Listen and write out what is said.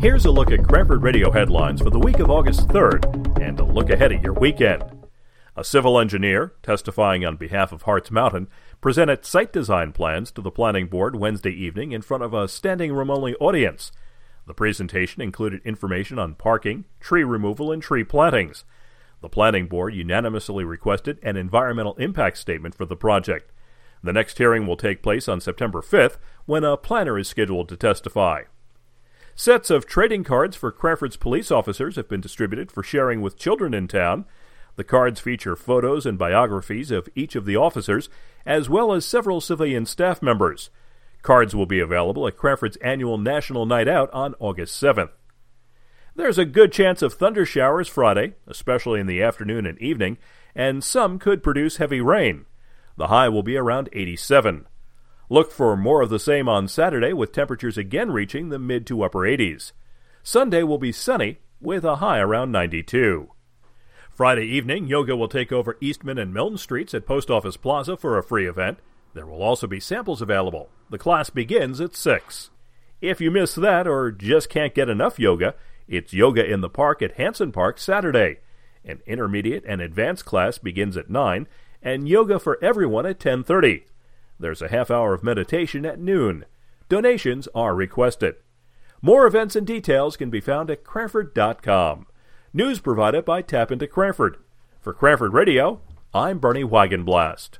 Here's a look at Cranford Radio headlines for the week of August 3rd and a look ahead at your weekend. A civil engineer, testifying on behalf of Hartz Mountain, presented site design plans to the planning board Wednesday evening in front of a standing room only audience. The presentation included information on parking, tree removal, and tree plantings. The planning board unanimously requested an environmental impact statement for the project. The next hearing will take place on September 5th when a planner is scheduled to testify. Sets of trading cards for Cranford's police officers have been distributed for sharing with children in town. The cards feature photos and biographies of each of the officers, as well as several civilian staff members. Cards will be available at Cranford's annual National Night Out on August 7th. There's a good chance of thunder showers Friday, especially in the afternoon and evening, and some could produce heavy rain. The high will be around 87. Look for more of the same on Saturday, with temperatures again reaching the mid to upper 80s. Sunday will be sunny, with a high around 92. Friday evening, yoga will take over Eastman and Milton Streets at Post Office Plaza for a free event. There will also be samples available. The class begins at 6. If you miss that or just can't get enough yoga, it's Yoga in the Park at Hanson Park Saturday. An intermediate and advanced class begins at 9 and yoga for everyone at 10:30. There's a half hour of meditation at noon. Donations are requested. More events and details can be found at Cranford.com. News provided by Tap into Cranford. For Cranford Radio, I'm Bernie Wagenblast.